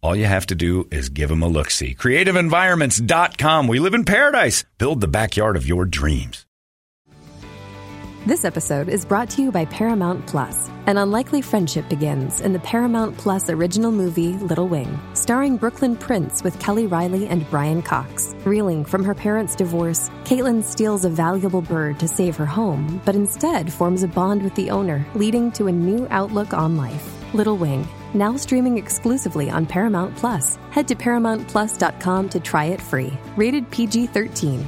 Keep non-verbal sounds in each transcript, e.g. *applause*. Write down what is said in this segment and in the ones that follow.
All you have to do is give them a look see. CreativeEnvironments.com. We live in paradise. Build the backyard of your dreams. This episode is brought to you by Paramount Plus. An unlikely friendship begins in the Paramount Plus original movie Little Wing, starring Brooklyn Prince with Kelly Reilly and Brian Cox. Reeling from her parents' divorce, Caitlin steals a valuable bird to save her home, but instead forms a bond with the owner, leading to a new outlook on life. Little Wing, now streaming exclusively on Paramount Plus. Head to ParamountPlus.com to try it free. Rated PG 13.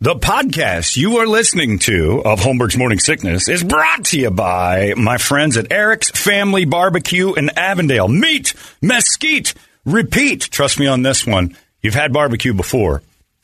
The podcast you are listening to of Holmberg's Morning Sickness is brought to you by my friends at Eric's Family Barbecue in Avondale. Meat, mesquite, repeat. Trust me on this one. You've had barbecue before,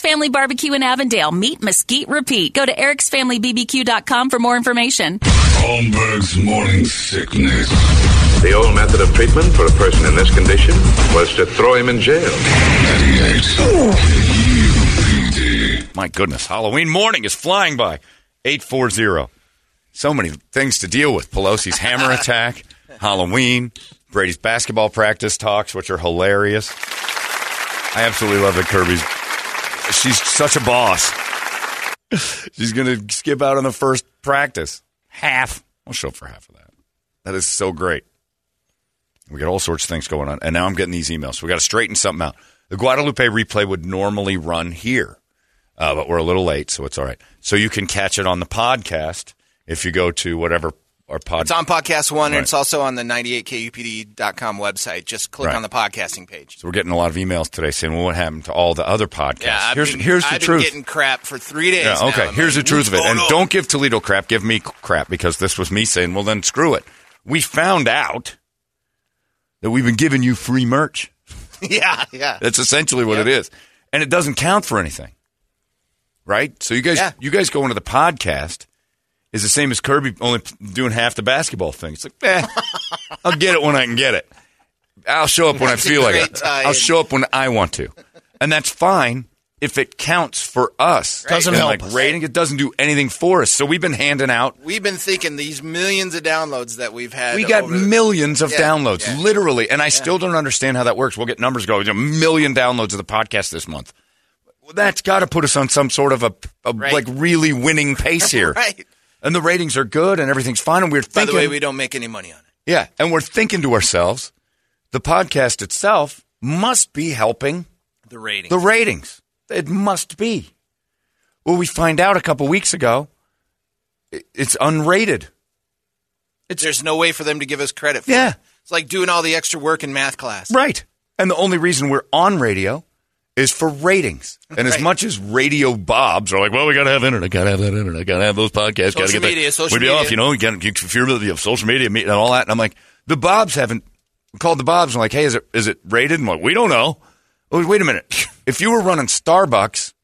Family Barbecue in Avondale. Meat Mesquite Repeat. Go to ericsfamilybbq.com for more information. Holmberg's morning sickness. The old method of treatment for a person in this condition was to throw him in jail. My goodness, Halloween morning is flying by. 840. So many things to deal with. Pelosi's hammer *laughs* attack, Halloween, Brady's basketball practice talks, which are hilarious. I absolutely love that Kirby's. She's such a boss. She's going to skip out on the first practice. Half. I'll show up for half of that. That is so great. We got all sorts of things going on. And now I'm getting these emails. We got to straighten something out. The Guadalupe replay would normally run here, uh, but we're a little late, so it's all right. So you can catch it on the podcast if you go to whatever our pod. It's on Podcast One, Right. and it's also on the 98kupd.com website. Just click Right. on the podcasting page. So we're getting a lot of emails today saying, "Well, what happened to all the other podcasts?" Yeah, I've here's been, here's the I've been truth. getting crap for three days. Yeah, okay. I'm Here's like, the truth of it, and don't give Toledo crap. Give me crap because this was me saying, "Well, then screw it." We found out that we've been giving you free merch. *laughs* yeah, yeah. That's essentially what Yep. it is, and it doesn't count for anything, right? So you guys, Yeah. you guys going to the podcast is the same as Kirby only doing half the basketball thing. It's like, eh, I'll get it when I can get it. I'll show up when I That's a feel like it. tie-in. I'll show up when I want to, and that's fine if it counts for us. Doesn't And, help like us. rating. It doesn't do anything for us. So we've been handing out. We've been thinking these millions of downloads that we've had. We got the- millions of Yeah, downloads, yeah. literally, and I still don't understand how that works. We'll get numbers going. A million downloads of the podcast this month. Well, that's got to put us on some sort of a, a Right. like really winning pace *laughs* here. Right. And the ratings are good, and everything's fine. And we're By thinking, the way, we don't make any money on it. yeah, and we're thinking to ourselves, the podcast itself must be helping The rating. the ratings. It must be. Well, we find out a couple weeks ago, it's unrated. There's no way for them to give us credit for Yeah. it. It's like doing all the extra work in math class. Right. And the only reason we're on radio is for ratings. And as much as radio bobs are like, well, we got to have internet, got to have that internet, got to have those podcasts, got to Social get that. media, social media. We'd be media. off, you know, you got you, you're have social media me- and all that. And I'm like, the bobs haven't called the bobs. and like, hey, is it is it rated? And I'm like, we don't know. Oh, wait a minute. *laughs* If you were running Starbucks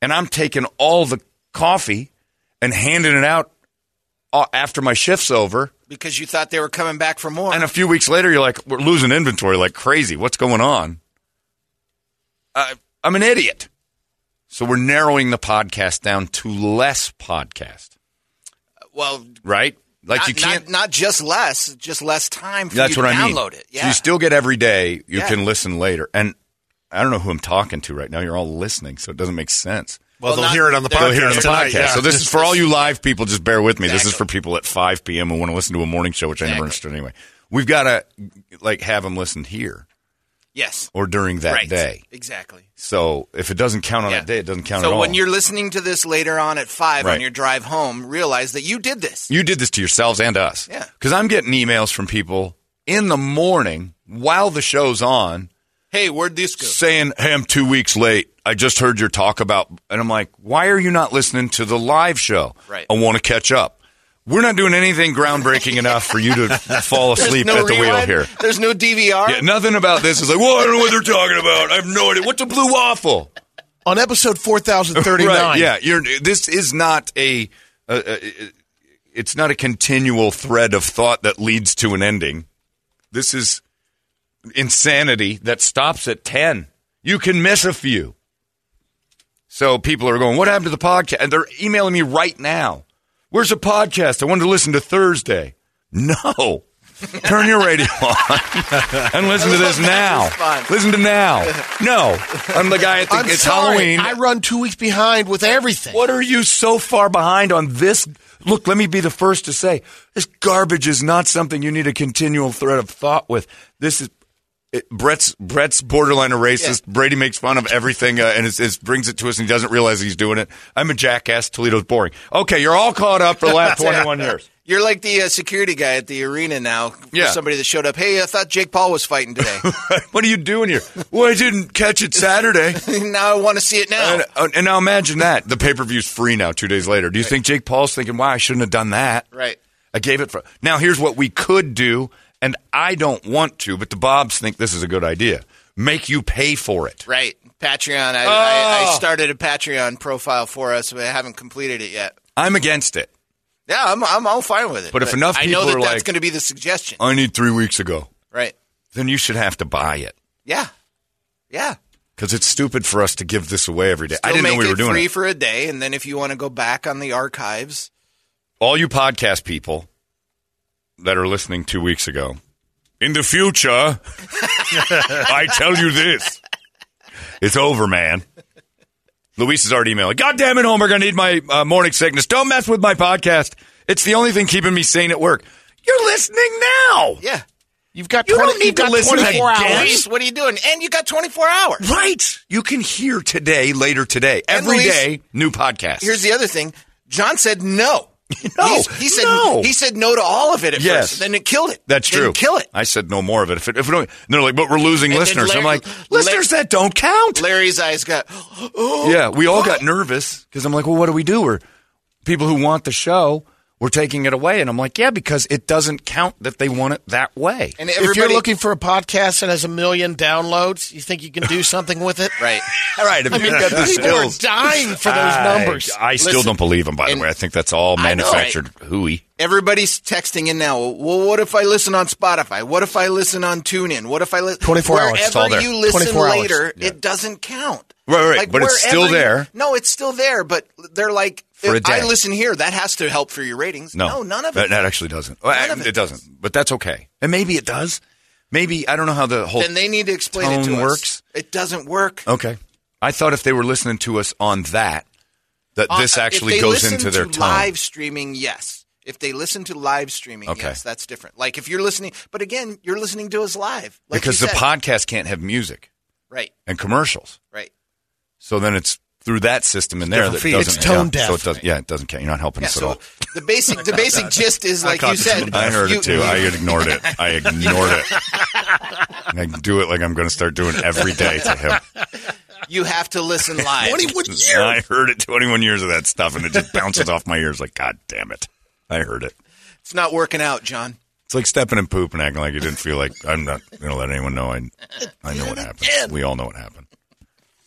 and I'm taking all the coffee and handing it out uh, after my shift's over, Because you thought they were coming back for more. and a few weeks later, you're like, we're losing inventory like crazy. What's going on? I, I'm an idiot. So we're narrowing the podcast down to less podcast, Well, right? Like not, you can't. not, not just less, just less time for that's you what to I mean. download it. So Yeah. you still get every day. You Yeah. can listen later, and I don't know who I'm talking to right now. You're all listening, so it doesn't make sense. Well, Well, they'll not- hear it on the podcast. They'll hear it on the tonight, podcast. yeah. So this is for all you live people. Just bear with me. This is for people at 5 p.m. who want to listen to a morning show, which I never Exactly. understood anyway. We've got to like have them listen here yes. or during that right. day. Exactly. So if it doesn't count on Yeah. that day, it doesn't count so at all. So when you're listening to this later on at five Right. on your drive home, realize that you did this. You did this to yourselves and us. Yeah. Because I'm getting emails from people in the morning while the show's on Hey, where'd this go? saying, Hey, I'm two weeks late. I just heard your talk about. And I'm like, Why are you not listening to the live show? Right. I want to catch up. We're not doing anything groundbreaking enough for you to *laughs* fall asleep no at the wheel here. There's no DVR. Yeah, nothing about this is like, well, I don't know what they're talking about. I have no idea. What's a blue waffle? On episode 4039. *laughs* Right, yeah, you're. This is not a, a, a. It's not a continual thread of thought that leads to an ending. This is insanity that stops at ten. You can miss a few. So people are going, "What happened to the podcast?" And they're emailing me right now. Where's the podcast? I wanted to listen to Thursday. No. *laughs* Turn your radio on and listen to this *laughs* now. Listen to now. No, I'm the guy at the. I'm it's sorry. Halloween. I run two weeks behind with everything. What are you so far behind on this? Look, let me be the first to say this garbage is not something you need a continual thread of thought with. This is it, Brett's Brett's borderline a racist. Brady makes fun of everything uh, and it's, it's brings it to us, and he doesn't realize he's doing it. I'm a jackass. Toledo's boring. Okay, you're all caught up for the last *laughs* 21 years. *laughs* You're like the uh, security guy at the arena now. Yeah. Somebody that showed up. Hey, I thought Jake Paul was fighting today. *laughs* what are you doing here? Well, I didn't catch it Saturday. now I want to see it now. And, uh, and now imagine that the pay per view's free now. Two days later, do you think Jake Paul's thinking, "Wow, I shouldn't have done that"? Right. I gave it for. Now here's what we could do, and I don't want to, but the Bobs think this is a good idea. Make you pay for it. Right. Patreon. I, I, Oh. I ah. started a Patreon profile for us, but I haven't completed it yet. I'm against it. Yeah, I'm, I'm all fine with it. But if enough I know that are that's like- going to be the suggestion. I need three weeks ago. right. Then you should have to buy it Yeah. Yeah. because it's stupid for us to give this away every day. I Still didn't know we were doing free it. for a day, and then if you want to go back on the archives, All you podcast people that are listening two weeks ago, in the future, *laughs* I tell you this. It's over, man. Luis is already emailing. God damn it, Homer, I need my uh, morning sickness. Don't mess with my podcast. It's the only thing keeping me sane at work. You're listening now. yeah. You've got You 20, don't need you've to got listen 24 again. hours. What are you doing? And you got 24 hours. Right. You can hear today, later today. And Every Luis- day, new podcast. Here's the other thing. John said no. *laughs* No, He's- he said no. he said no to all of it at Yes. first. Then it killed it. That's true. Kill it. I said no more of it. If, it, if it they're like, but we're losing And listeners. I'm like, listeners that don't count. Larry's eyes got. *gasps* Oh, Yeah, we all got *gasps* nervous because I'm like, well, what do we do? We're people who want the show. We're taking it away, and I'm like, yeah, because it doesn't count that they want it that way. And If you're looking for a podcast that has a million downloads, you think you can do something with it? *laughs* right. *laughs* All right, if I mean, you've got the people are dying for those I- numbers. I, still Listen, don't believe them. By the way, I think that's all I know, manufactured hooey. Everybody's texting in now. Well, what if I listen on Spotify? What if I listen on TuneIn? What if I listen 24 hours. It's all Wherever there. you listen 24 hours. later, it doesn't count. Right, right, but it's still wherever you- there. no, it's still there, but they're like, For a if I listen here, that has to help for your ratings. No, none of it. that actually doesn't. Well, None of it, it doesn't, but that's okay. And maybe it does. Maybe I don't know how the whole then they need to explain it to tone us. works. It doesn't work. Okay. I thought if they were listening to us on that, that this Uh, actually if they goes listen into their to tone. live streaming. Yes, if they listen to live streaming, Okay. yes, that's different. Like if you're listening, but again, you're listening to us live like because you the said. podcast can't have music right, and commercials. right. So then it's through that system in there that feed. doesn't It's tone yeah, deaf. So it doesn't. yeah, it doesn't count. You're not helping Yeah, us at all. the basic the basic *laughs* gist is like you said. I heard you- it too. I ignored it. I ignored it. And I do it like I'm going to start doing every day to him. You have to listen live. 21 years. *laughs* I heard it 21 years of that stuff, and it just bounces off my ears like, God damn it. I heard it. It's not working out, John. It's like stepping in poop and acting like you didn't feel like I'm not going to let anyone know. I, I know what happened. We all know what happened.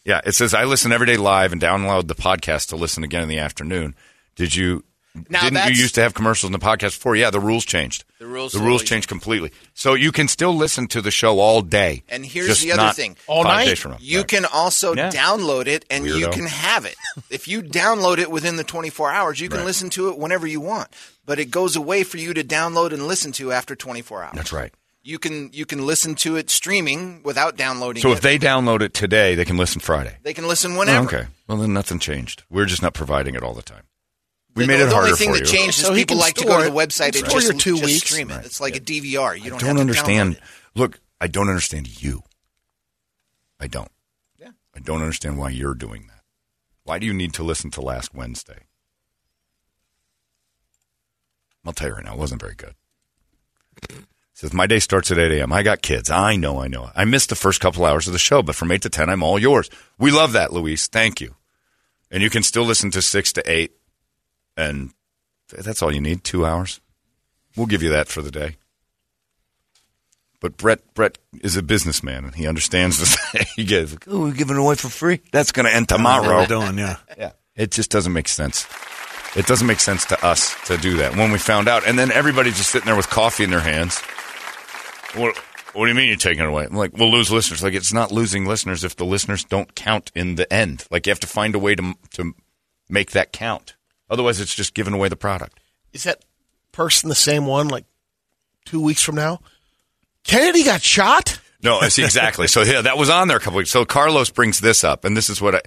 Yeah, it says I listen every day live and download the podcast to listen again in the afternoon. Did you Now Didn't you used to have commercials in the podcast before? Yeah, the rules changed. The rules the rules changed completely. So you can still listen to the show all day. And here's just the other not thing. All five night? days from. You Right. can also Yeah. download it and you can have it. *laughs* if you download it within the 24 hours, you can Right. listen to it whenever you want. But it goes away for you to download and listen to after 24 hours. That's right. You can you can listen to it streaming without downloading So it. if they download it today, they can listen Friday. they can listen Oh, whenever. okay. Well, then nothing changed. We're just not providing it all the time. We The- made it the harder only thing for that you. changed So is people like to store go to the it. website and Store just, your two just weeks. stream it. It's like a DVR. You don't, I don't have understand. download. Look, I don't understand you. I don't. Yeah. I don't understand why you're doing that. Why do you need to listen to last Wednesday? I'll tell you right now, it wasn't very good. Says my day starts at 8 a.m. I got kids. I know, I know. I missed the first couple hours of the show, but from 8 to 10, I'm all yours. We love that, Luis. Thank you. And you can still listen to 6 to 8, and that's all you need, two hours. We'll give you that for the day. But Brett Brett is a businessman and he understands *laughs* this. he gets, oh, we're giving it away for free. That's going to end tomorrow. We're doing, yeah. *laughs* Yeah. It just doesn't make sense. It doesn't make sense to us to do that when we found out. And then everybody's just sitting there with coffee in their hands. What, what do you mean you're taking it away? I'm like, we'll lose listeners. Like, it's not losing listeners if the listeners don't count in the end. Like, you have to find a way to, to make that count. Otherwise, it's just giving away the product. Is that person the same one like two weeks from now? Kennedy got shot? No, I see exactly. So yeah, that was on there a couple weeks. So Carlos brings this up, and this is what I.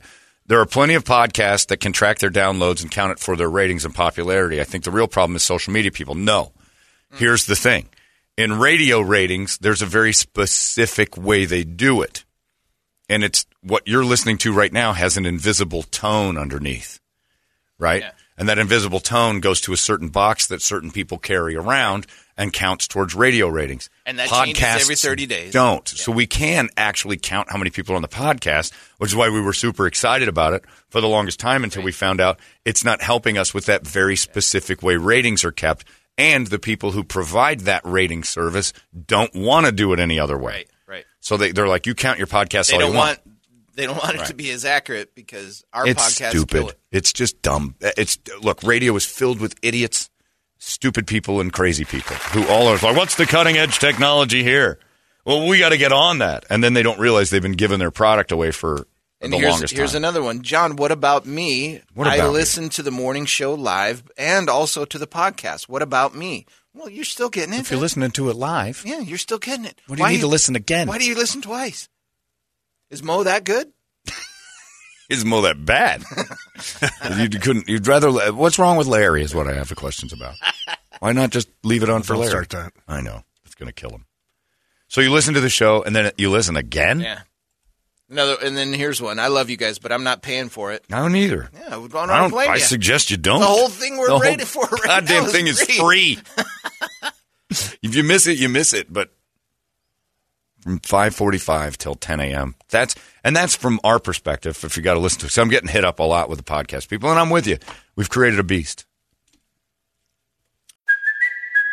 There are plenty of podcasts that can track their downloads and count it for their ratings and popularity. I think the real problem is social media people. No, here's the thing: in radio ratings, there's a very specific way they do it, and it's what you're listening to right now has an invisible tone underneath, right? And that invisible tone goes to a certain box that certain people carry around and counts towards radio ratings. And that changes every 30 days. Don't. So we can actually count how many people are on the podcast, which is why we were super excited about it for the longest time until we found out it's not helping us with that very specific way ratings are kept. And the people who provide that rating service don't want to do it any other way. Right, right. So they, they're like, you count your podcast They all don't you want. want they don't want it to be as accurate because our it's podcast stupid. it. It's just dumb. It's look, radio is filled with idiots, stupid people, and crazy people who all are like, "What's the cutting edge technology here?" Well, we got to get on that, and then they don't realize they've been giving their product away for And the here's, longest here's time. another one. John, what about me? What I about you? listen to the morning show live and also to the podcast. What about me? Well, you're still getting it. If you're listening to it live, yeah, you're still getting it. What do you Why need to listen again? Why do you listen twice? Is Mo that good? *laughs* Is Mo that bad? *laughs* you couldn't. You'd rather. What's wrong with Larry? Is what I have the questions about. *laughs* Why not just leave it on for Larry? start that. I know it's going to kill him. So you listen to the show and then you listen again. Yeah. Another, and then here's one. I love you guys, but I'm not paying for it. I don't either. Yeah, I want I don't. I suggest you don't. The whole thing we're rated for right goddamn thing is free. *laughs* if you miss it, you miss it. But from five forty-five till ten a.m. That's and that's from our perspective. If you got to listen to, so I'm getting hit up a lot with the podcast people, and I'm with you. We've created a beast.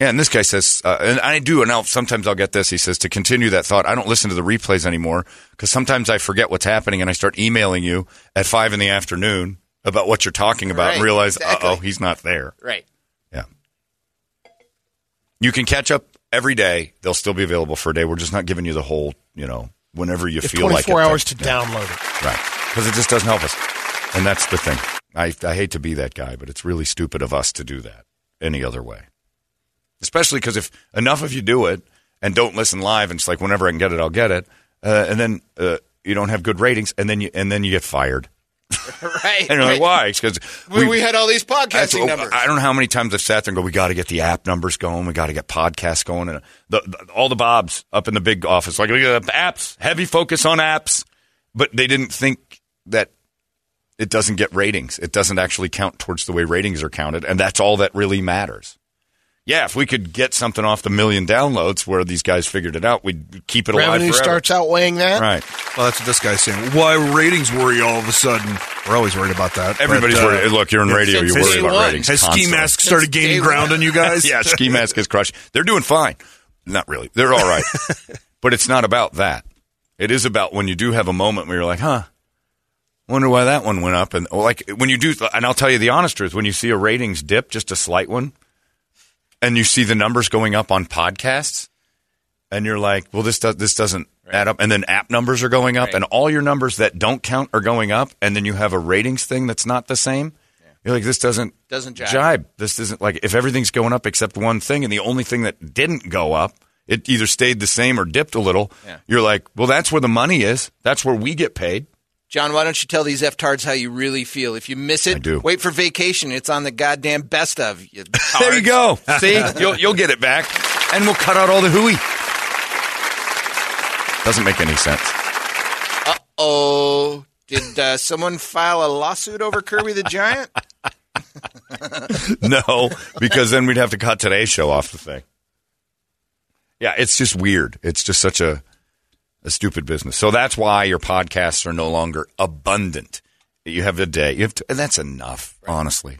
yeah, and this guy says, uh, and I do, and I'll, sometimes I'll get this. He says, to continue that thought, I don't listen to the replays anymore because sometimes I forget what's happening and I start emailing you at five in the afternoon about what you're talking about and realize, exactly. uh oh, he's not there. Right. Yeah. You can catch up every day. They'll still be available for a day. We're just not giving you the whole, you know, whenever you It's feel like it. 24 hours to. Yeah. download it. Right. Because it just doesn't help us. And that's the thing. I, I hate to be that guy, but it's really stupid of us to do that any other way. Especially because if enough of you do it and don't listen live, and it's like whenever I can get it, I'll get it, uh, and then uh, you don't have good ratings, and then you and then you get fired. *laughs* Right. And you're like, right. why? Because We, we had all these podcasting numbers. I don't know how many times I've sat there and go, we got to get the app numbers going. We got to get podcasts going. And the, the, all the Bobs up in the big office, like, we got apps, heavy focus on apps. But they didn't think that it doesn't get ratings. It doesn't actually count towards the way ratings are counted, and that's all that really matters. Yeah, if we could get something off the million downloads where these guys figured it out, we'd keep it alive Revenue forever. starts outweighing that. Right. Well, that's what this guy's saying. Why ratings worry all of a sudden? We're always worried about that. Everybody's but, uh, worried. Look, you're in radio. You're worried about one. ratings. Has Ski. Mask started Since gaining ground on you guys? *laughs* yeah, Ski Mask is crushed. They're doing fine. Not really. They're all right. *laughs* but it's not about that. It is about when you do have a moment where you're like, huh, wonder why that one went up. And like when you do, and I'll tell you the honest truth, when you see a ratings dip, just a slight one, and you see the numbers going up on podcasts, and you're like, well, this does this doesn't add up, and then app numbers are going up, Right. and all your numbers that don't count are going up, and then you have a ratings thing that's not the same. You're like, this doesn't Doesn't jive. jibe. This isn't like if everything's going up except one thing, and the only thing that didn't go up, it either stayed the same or dipped a little. Yeah. You're like, well, that's where the money is. That's where we get paid. John, why don't you tell these F-tards how you really feel? If you miss it, wait for vacation. It's on the goddamn best of. You *laughs* There you go. *laughs* See, *laughs* you'll you'll get it back, and we'll cut out all the hooey. Doesn't make any sense. Uh oh, did uh, someone file a lawsuit over Kirby the Giant? no, because then we'd have to cut today's show off the thing. Yeah, it's just weird. It's just such a a stupid business. So that's why your podcasts are no longer abundant. You have a day. You have to, and that's enough, honestly.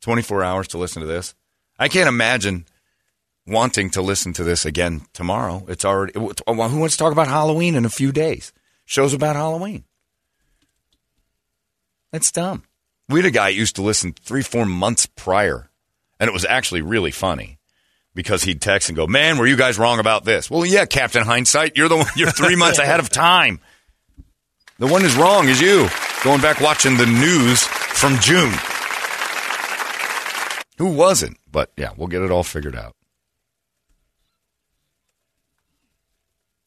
24 hours to listen to this. I can't imagine wanting to listen to this again tomorrow. It's already who wants to talk about Halloween in a few days? Shows about Halloween. That's dumb. We had a guy used to listen three, four months prior, and it was actually really funny because he'd text and go, "Man, were you guys wrong about this?" Well, yeah, Captain Hindsight, you're the one. You're three months ahead of time. The one who's wrong is you. Going back watching the news from June. Who wasn't? But yeah, we'll get it all figured out.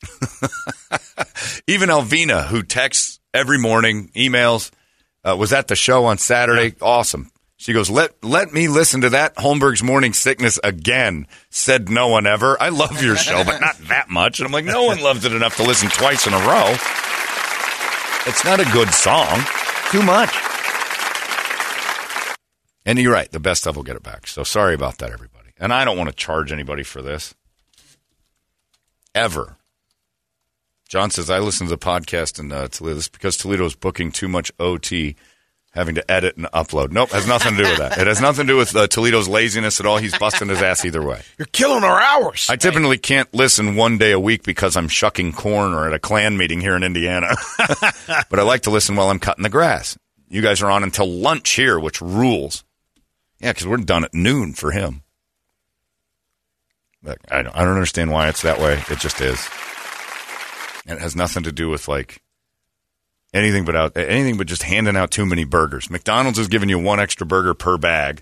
*laughs* Even Alvina, who texts every morning, emails, uh, was at the show on Saturday. Awesome. She goes, let let me listen to that Holmberg's Morning Sickness again. Said no one ever. I love your show, but not that much. And I'm like, no one loves it enough to listen twice in a row. It's not a good song. Too much. And you're right. The best of will get it back. So sorry about that, everybody. And I don't want to charge anybody for this. Ever. John says, I listen to the podcast in uh, Toledo. This is because Toledo's booking too much OT, having to edit and upload. Nope, has nothing to do with that. It has nothing to do with uh, Toledo's laziness at all. He's busting his ass either way. You're killing our hours. I typically can't listen one day a week because I'm shucking corn or at a clan meeting here in Indiana. *laughs* but I like to listen while I'm cutting the grass. You guys are on until lunch here, which rules. Yeah, because we're done at noon for him. But I don't, I don't understand why it's that way. It just is. And it has nothing to do with like anything but out anything but just handing out too many burgers. McDonald's is giving you one extra burger per bag.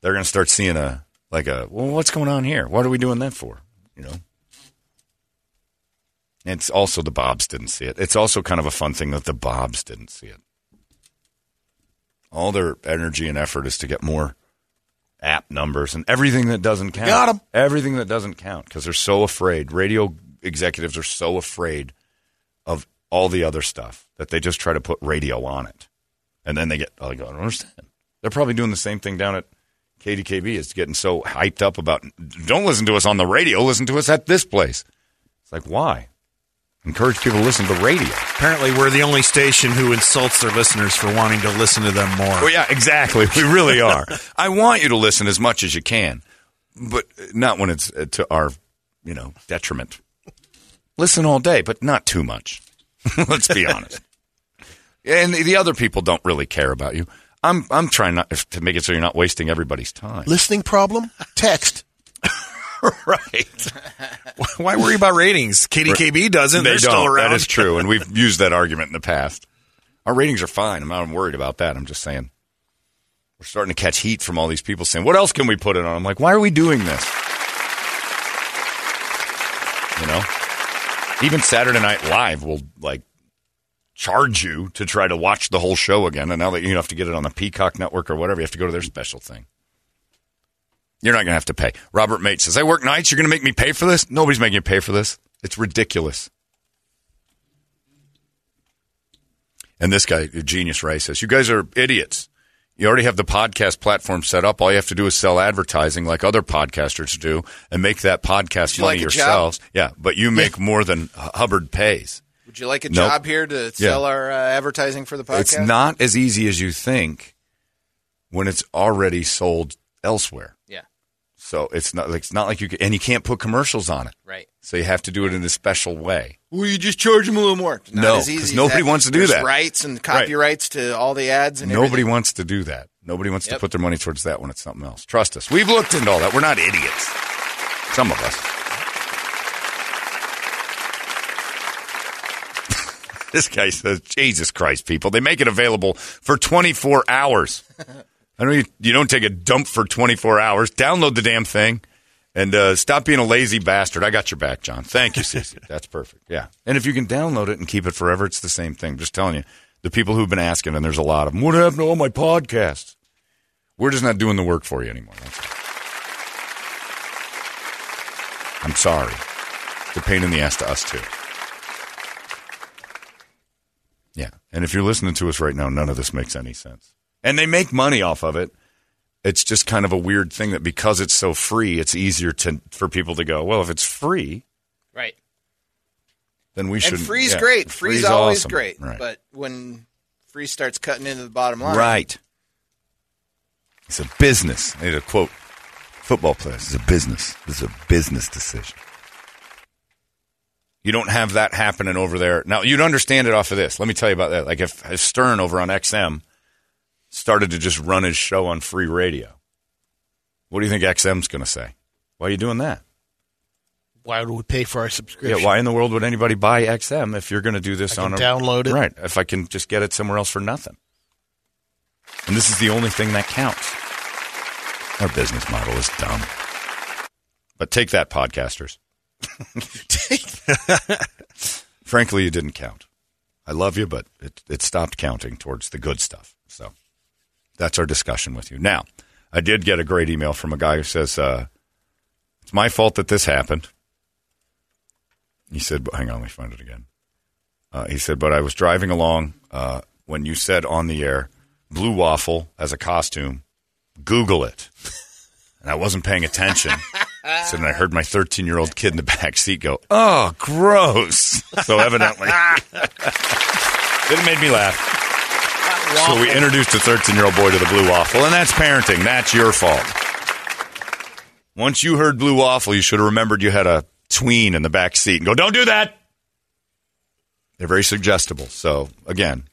They're going to start seeing a like a well, what's going on here? What are we doing that for? You know. It's also the Bobs didn't see it. It's also kind of a fun thing that the Bobs didn't see it. All their energy and effort is to get more app numbers and everything that doesn't count. Got 'em. Everything that doesn't count because they're so afraid. Radio executives are so afraid all the other stuff that they just try to put radio on it. And then they get, oh, I don't understand. They're probably doing the same thing down at KDKB is getting so hyped up about, don't listen to us on the radio, listen to us at this place. It's like, why? Encourage people to listen to the radio. Apparently, we're the only station who insults their listeners for wanting to listen to them more. Well, yeah, exactly. We really are. *laughs* I want you to listen as much as you can, but not when it's to our, you know, detriment. Listen all day, but not too much. *laughs* Let's be honest. And the other people don't really care about you. I'm I'm trying not to make it so you're not wasting everybody's time. Listening problem? Text. *laughs* right. *laughs* Why worry about ratings? KDKB doesn't. They They're don't. still around. That is true, and we've used that argument in the past. Our ratings are fine. I'm not worried about that. I'm just saying we're starting to catch heat from all these people saying, "What else can we put it on?" I'm like, "Why are we doing this?" You know, even Saturday Night Live will like charge you to try to watch the whole show again, and now that you have to get it on the Peacock network or whatever, you have to go to their special thing. You're not going to have to pay. Robert Mate says, I work nights. You're going to make me pay for this? Nobody's making you pay for this. It's ridiculous. And this guy, Genius Ray, says, You guys are idiots. You already have the podcast platform set up. All you have to do is sell advertising like other podcasters do and make that podcast money like a job? yourselves. Yeah, but you make more than Hubbard pays. Would you like a Nope. job here to sell our uh, advertising for the podcast? It's not as easy as you think when it's already sold elsewhere. Yeah. So it's not like it's not like you can, and you can't put commercials on it. Right. So you have to do it in a special way. Well, you just charge them a little more. Not No, as easy 'cause as nobody that. wants to do that. Rights and Right. copyrights to all the ads and Nobody everything. wants to do that. Nobody wants to put their money towards that when it's something else. Trust us. We've looked into all that. We're not idiots. Some of us. *laughs* this guy says, Jesus Christ, people. They make it available for 24 hours. *laughs* I know you, you don't take a dump for 24 hours. Download the damn thing and uh, stop being a lazy bastard. I got your back, John. Thank you, Cece. *laughs* That's perfect. Yeah. And if you can download it and keep it forever, it's the same thing. just telling you, the people who've been asking, and there's a lot of them, what happened to all my podcasts? We're just not doing the work for you anymore. I'm sorry. It's a pain in the ass to us, too. Yeah. And if you're listening to us right now, none of this makes any sense. And they make money off of it. It's just kind of a weird thing that because it's so free, it's easier to for people to go, well, if it's free, Right. then we should. And free's yeah, great. Free's, always awesome. great. Right. But when free starts cutting into the bottom line, Right. It's a business. I need to quote football players. It's a business. This is a business decision. You don't have that happening over there. Now, you'd understand it off of this. Let me tell you about that. Like if, if Stern over on XM started to just run his show on free radio, what do you think XM's going to say? Why are you doing that? Why would we pay for our subscription? Yeah, why in the world would anybody buy XM if you're going to do this I on can a download it. Right. If I can just get it somewhere else for nothing. And this is the only thing that counts. Our business model is dumb. But take that, podcasters. Take *laughs* that. Frankly, you didn't count. I love you, but it, it stopped counting towards the good stuff. So that's our discussion with you. Now, I did get a great email from a guy who says, uh, It's my fault that this happened. He said, hang on, let me find it again. Uh, he said, but I was driving along uh, when you said on the air, blue waffle as a costume, Google it. And I wasn't paying attention. *laughs* So then I heard my 13 year old kid in the back seat go, oh, gross. *laughs* So evidently, *laughs* it made me laugh. So we introduced a 13 year old boy to the blue waffle, and that's parenting. That's your fault. Once you heard blue waffle, you should have remembered you had a tween in the back seat and go, don't do that. They're very suggestible. So again,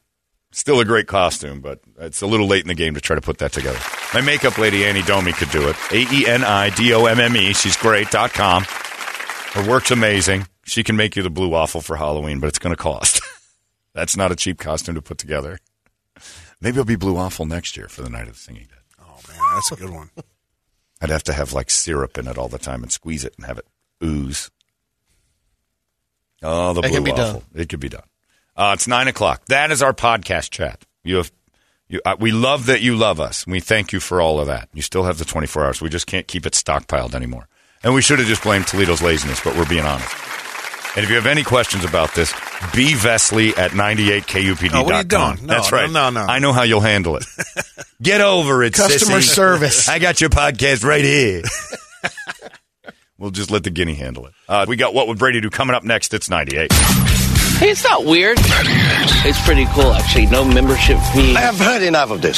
still a great costume, but it's a little late in the game to try to put that together. My makeup lady, Annie Domi, could do it. A E N I D O M M E. She's great. Dot com. Her work's amazing. She can make you the blue waffle for Halloween, but it's going to cost. *laughs* That's not a cheap costume to put together. Maybe it'll be blue waffle next year for the night of the singing dead. Oh man, that's a good one. *laughs* I'd have to have like syrup in it all the time and squeeze it and have it ooze. Oh, the That blue can waffle. done. It could be done. Uh, it's nine o'clock. That is our podcast chat. You have, you, uh, we love that you love us. We thank you for all of that. You still have the 24 hours. We just can't keep it stockpiled anymore. And we should have just blamed Toledo's laziness, but we're being honest. And if you have any questions about this, be Vesley at 98kupd.com. Oh, what are you doing? No, That's right. no, no. no. I know how you'll handle it. *laughs* Get over it, Customer sissy. service. I got your podcast right here. *laughs* we'll just let the guinea handle it. Uh, we got What Would Brady Do coming up next. It's 98. Hey, it's not weird. It's pretty cool, actually. No membership fee. I have heard enough of this.